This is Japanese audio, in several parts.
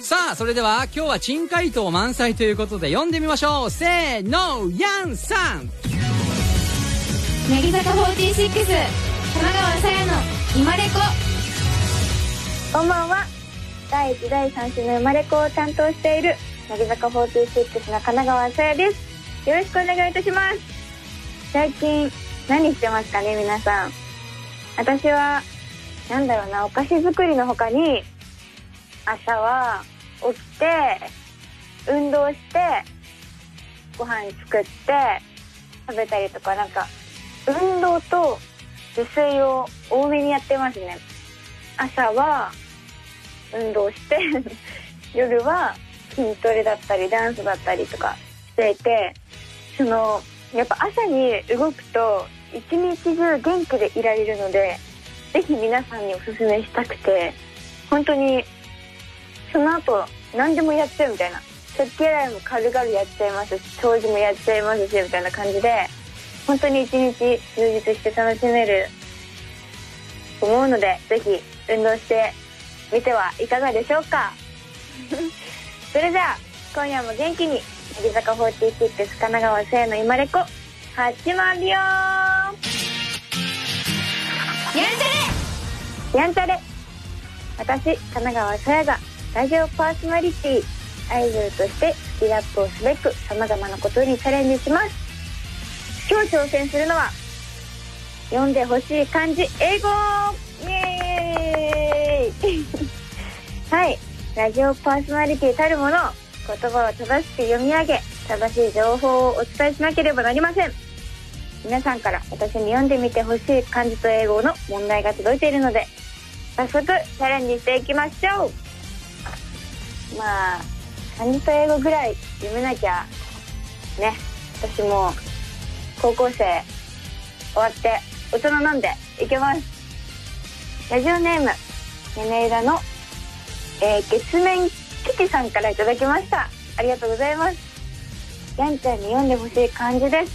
さあそれでは今日は珍回答満載ということで読んでみましょうせーのヤンさん乃木坂46神奈川さやの今レコこんばんは。第1第3週の生まれ子を担当している乃木坂46の神奈川さやです。よろしくお願いいたします。最近何してますかね皆さん。私はなんだろうなお菓子作りの他に朝は起きて運動してご飯作って食べたりとかなんか運動と自炊を多めにやってますね。朝は運動して 夜は筋トレだったりダンスだったりとかしていてそのやっぱ朝に動くと一日中元気でいられるのでぜひ皆さんにおすすめしたくて本当にその後何でもやっちゃうみたいな。食器洗いも軽々やっちゃいますし掃除もやっちゃいますしみたいな感じで本当に一日充実して楽しめると思うのでぜひ運動してみてはいかがでしょうか。それでは今夜も元気に乃木坂46神奈川聖の今レコ始まるよやんちゃやんちゃれ私神奈川さやがラジオパーソナリティアイドルとしてスキルアップをすべくさまざまなことにチャレンジします。今日挑戦するのは読んでほしい漢字英語！イエーイ！はい。ラジオパーソナリティたるもの言葉を正しく読み上げ正しい情報をお伝えしなければなりません。皆さんから私に読んでみてほしい漢字と英語の問題が届いているので早速チャレンジしていきましょう。まあ漢字と英語ぐらい読めなきゃね。私も高校生終わって大人なんでいけます。ラジオネーム屋根裏の、えー月面キティさんからいただきました。ありがとうございます。やんちゃんに読んでほしい漢字です。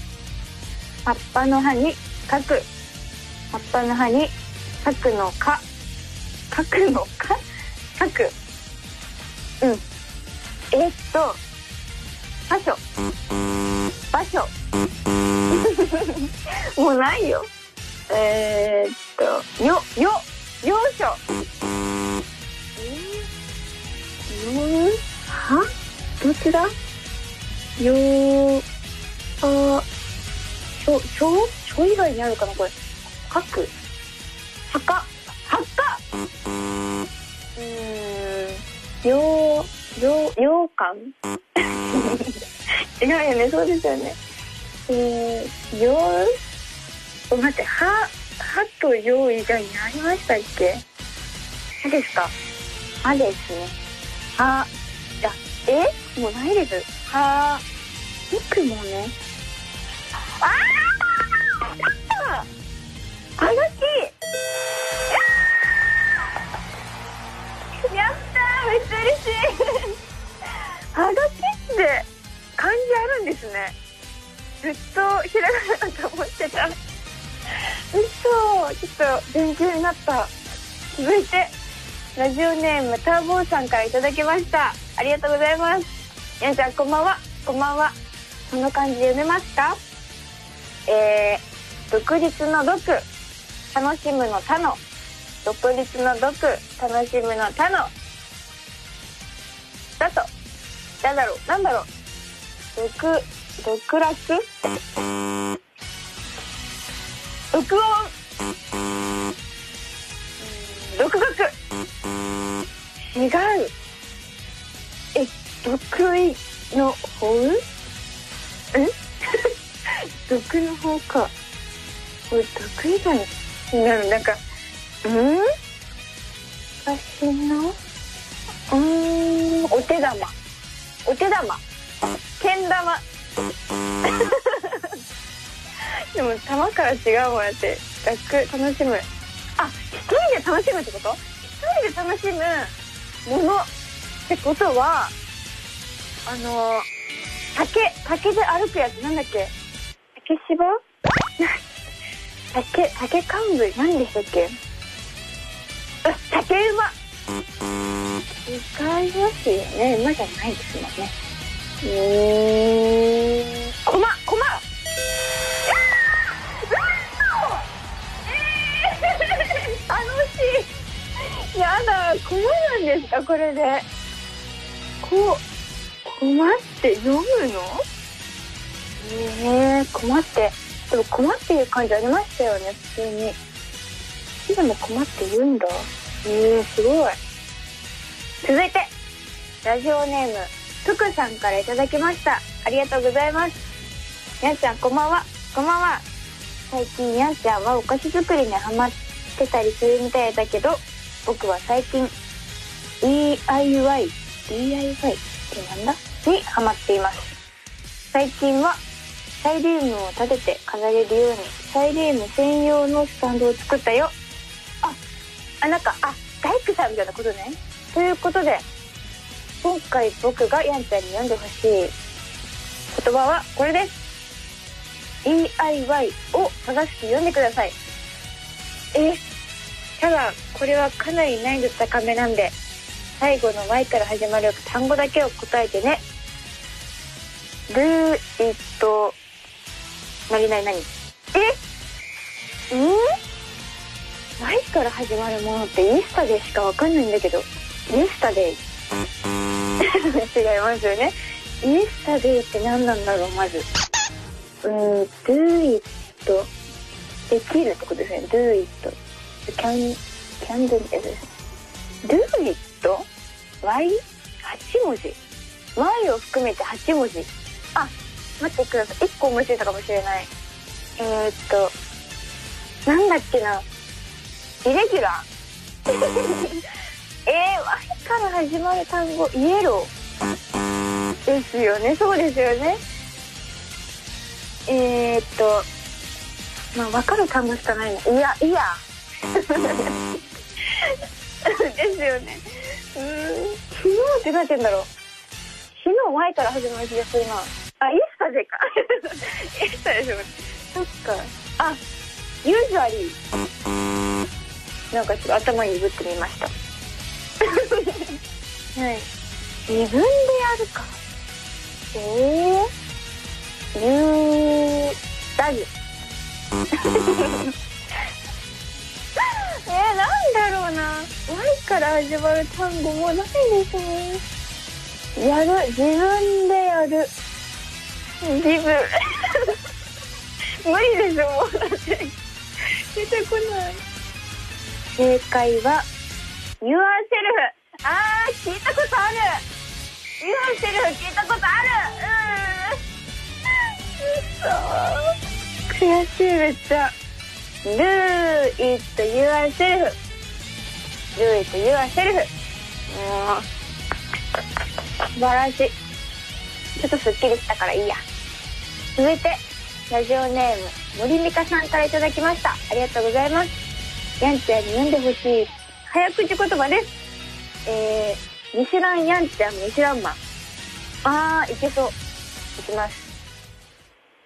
葉っぱの葉に書く。葉っぱの葉に書くのか。書くのか。書く。うん。えっと場所。場所。もうないよ。えー、っとよよようしょ。えー、よは？どちだ？よあしょしょしょ以外にあるかなこれ。書く。はか。はか。うーん。よようようかん？違うよね。そうですよね。えー、よう待ってははとよう以外にありましたっけ？はですか？はですね。はあえ？もうないです。は肉もね。ああはがきやったー。めっちゃ嬉しい。はがきって漢字あるんですね。ずっとひらがなだと思ってた。嘘。ちょっと勉強になった。続いてラジオネームターボーさんからいただきました。ありがとうございます。やんちゃんこんばんは。こんばんは。この漢字読めますか？えー、独立の独。楽しむの他の。独立の独。楽しむの他の。なんだろうなんだろう。独独楽録音？うん独学？違う。え得意の方？え？毒の方か。これ得意だねなる？なんかうん？私の？うんお手玉。お手玉けん玉 でも玉から違うもんやって。楽楽しむ。あ一人で楽しむってこと？一人で楽しむもの。ってことはあの竹竹で歩くやつ。なんだっけ？竹芝？竹竹冠何でしたっけ？竹馬。使いますよね。馬じゃないですもんね。うー。ん駒駒楽しい。やだ駒なんですかこれで。こ駒って読むの？えー、駒って。でも駒っていう感じありましたよね普通に。でも駒って言うんだ。えー、すごい続いてラジオネームふくさんからいただきました。ありがとうございます。やんちゃんこんばんは。こんばんは。最近やんちゃんはお菓子作りにハマってたりするみたいだけど僕は最近 DIY DIY ってなんだ？にハマっています。最近はサイリウムを立てて飾れるようにサイリウム専用のスタンドを作ったよ。ああなんかあ大工さんみたいなことね。ということで今回僕がやんちゃんに読んでほしい言葉はこれです。DIY を正しく読んでください。えただこれはかなり難易度高めなんで最後の Y から始まる単語だけを答えてね。Do it 何何何え？ん？Y から始まるものってイースタでしかわかんないんだけど。イースタデイ 違いますよね。イースタデイって何なんだろうまず。うん Do it できるってことですね。Do it can can do it Do it Y8 文字。Y を含めて8文字。あ待ってください。1個思いついたかもしれない。えー、っとなんだっけな。イレギュラー。えー、Y から始まる単語イエロー。ですよね。そうですよね。えー、っとまあ分かる単語しかないのいやいや。ですよね。うん。昨日って何て言うんだろう。昨日 Y から始まる気がするなあイエスタデーか。イエスタでしょそっか。あユーズアリーなんかちょっと頭にぶってみました。はい。自分でやるか。えー、ユーダズえー、なんだろうな。Y から始まる単語もないですね。やる。自分でやる。自分。無理ですもう。だって出てこない。正解は Yourself あー聞いたことある。Yourself 聞いたことある。うーん。くそ悔しいめっちゃ。Do it yourself Do it yourself もう素晴らしい。ちょっとすっきりしたからいいや。続いてラジオネーム森美香さんからいただきました。ありがとうございます。やんちゃんに読んでほしい。早口言葉です。えー、ミシュランやんちゃんミシュランマン。あーいけそう。いきます。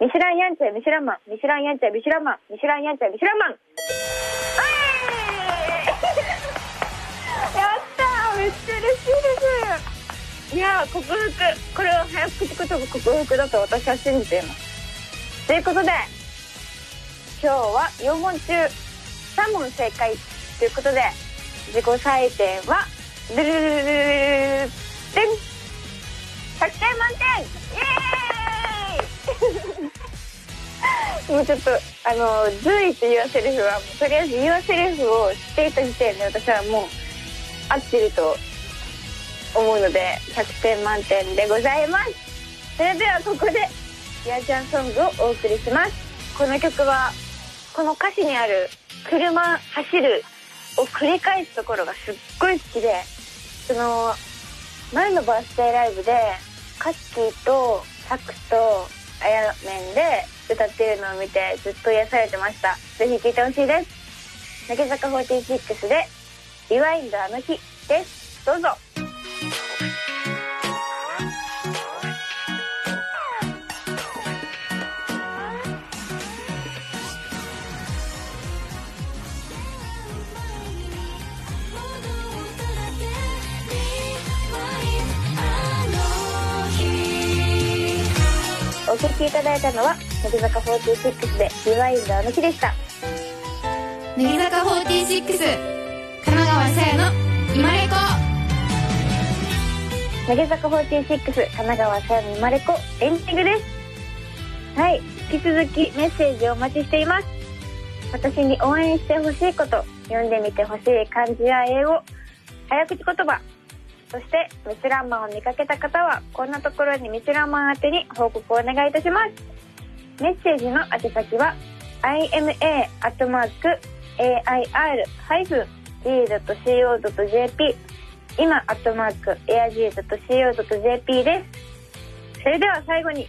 ミシュランやんちゃんミシュランマン。ミシュランやんちゃんミシュランマン。ミシュランやんちゃんミシュランマン。やったー。めっちゃ嬉しいです。いやー克服。これは早口言葉克服だと私は信じています。ということで今日は4問中3問正解。ということで自己採点はルルルルルル100点満点イエーイもうちょっとあの「随」っていうセリフはとりあえず言わセリフを知っていた時点で私はもう合ってると思うので100点満点でございますそれではここでやーちゃんソングをお送りしますこの曲はこの歌詞にある「車走るを繰り返すところがすっごい好きでその前のバースデーライブでカッキーとサクとあやめんで歌ってるのを見てずっと癒されてました。ぜひ聴いてほしいです。乃木坂46で「リワインドあの日」です。どうぞ「お聴きいただいたのは乃木坂46で「リワインダーの日」でした。乃木坂46神奈川さやの今レコ乃木坂46神奈川さやの生まれ子エンディングです。はい引き続きメッセージをお待ちしています。私に応援してほしいこと読んでみてほしい漢字や英語早口言葉そしてミシュランマンを見かけた方はこんなところにミシュランマン宛てに報告をお願いいたします。メッセージの宛先は ima.air-g.co.jp 今 .airg.co.jp です。それでは最後に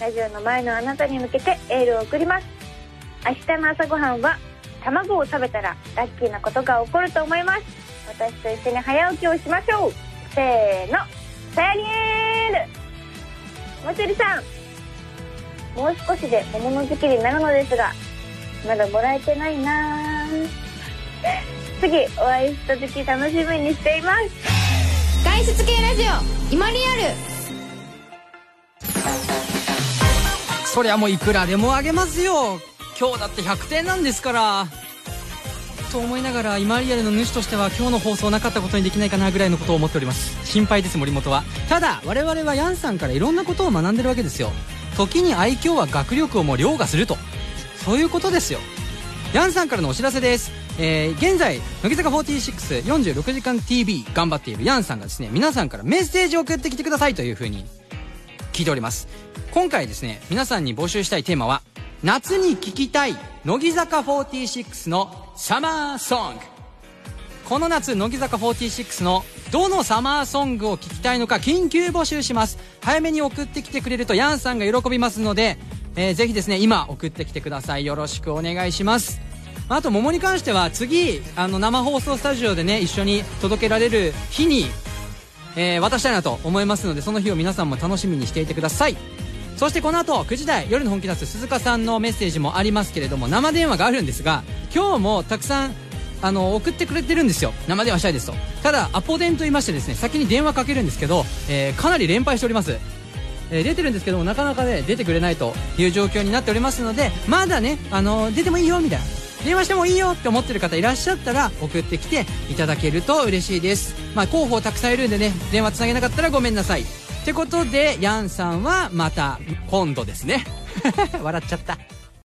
ラジオの前のあなたに向けてエールを送ります。明日の朝ごはんは卵を食べたらラッキーなことが起こると思います。私と一緒に早起きをしましょう。せーの。さやりえーるもちりさん。もう少しで桃の時期になるのですがまだもらえてないなぁ 次お会いした時楽しみにしています。外出系ラジオ今リアル。そりゃもういくらでもあげますよ。今日だって100点なんですからと思いながら今リアルの主としては今日の放送なかったことにできないかなぐらいのことを思っております。心配です森本は。ただ我々はヤンさんからいろんなことを学んでるわけですよ。時に愛嬌は学力をも凌駕すると。そういうことですよ。ヤンさんからのお知らせです。えー、現在乃木坂4646時間 TV 頑張っているヤンさんがですね皆さんからメッセージを送ってきてくださいというふうに聞いております。今回ですね皆さんに募集したいテーマは夏に聴きたい乃木坂46のサマーソングこの夏乃木坂46のどのサマーソングを聴きたいのか緊急募集します。早めに送ってきてくれるとヤンさんが喜びますので、えー、ぜひですね今送ってきてください。よろしくお願いします。あと桃に関しては次あの生放送スタジオでね一緒に届けられる日に、えー、渡したいなと思いますのでその日を皆さんも楽しみにしていてください。そしてこの後9時台夜の本気出す鈴鹿さんのメッセージもありますけれども生電話があるんですが今日もたくさんあの送ってくれてるんですよ。生電話したいですと。ただアポ電と言いましてですね先に電話かけるんですけど、えー、かなり連敗しております。えー、出てるんですけどもなかなかね出てくれないという状況になっておりますのでまだね、あの、出てもいいよみたいな。電話してもいいよって思ってる方いらっしゃったら送ってきていただけると嬉しいです。まあ候補たくさんいるんでね電話つなげなかったらごめんなさい。ってことでヤンさんはまた今度ですね。笑っちゃった。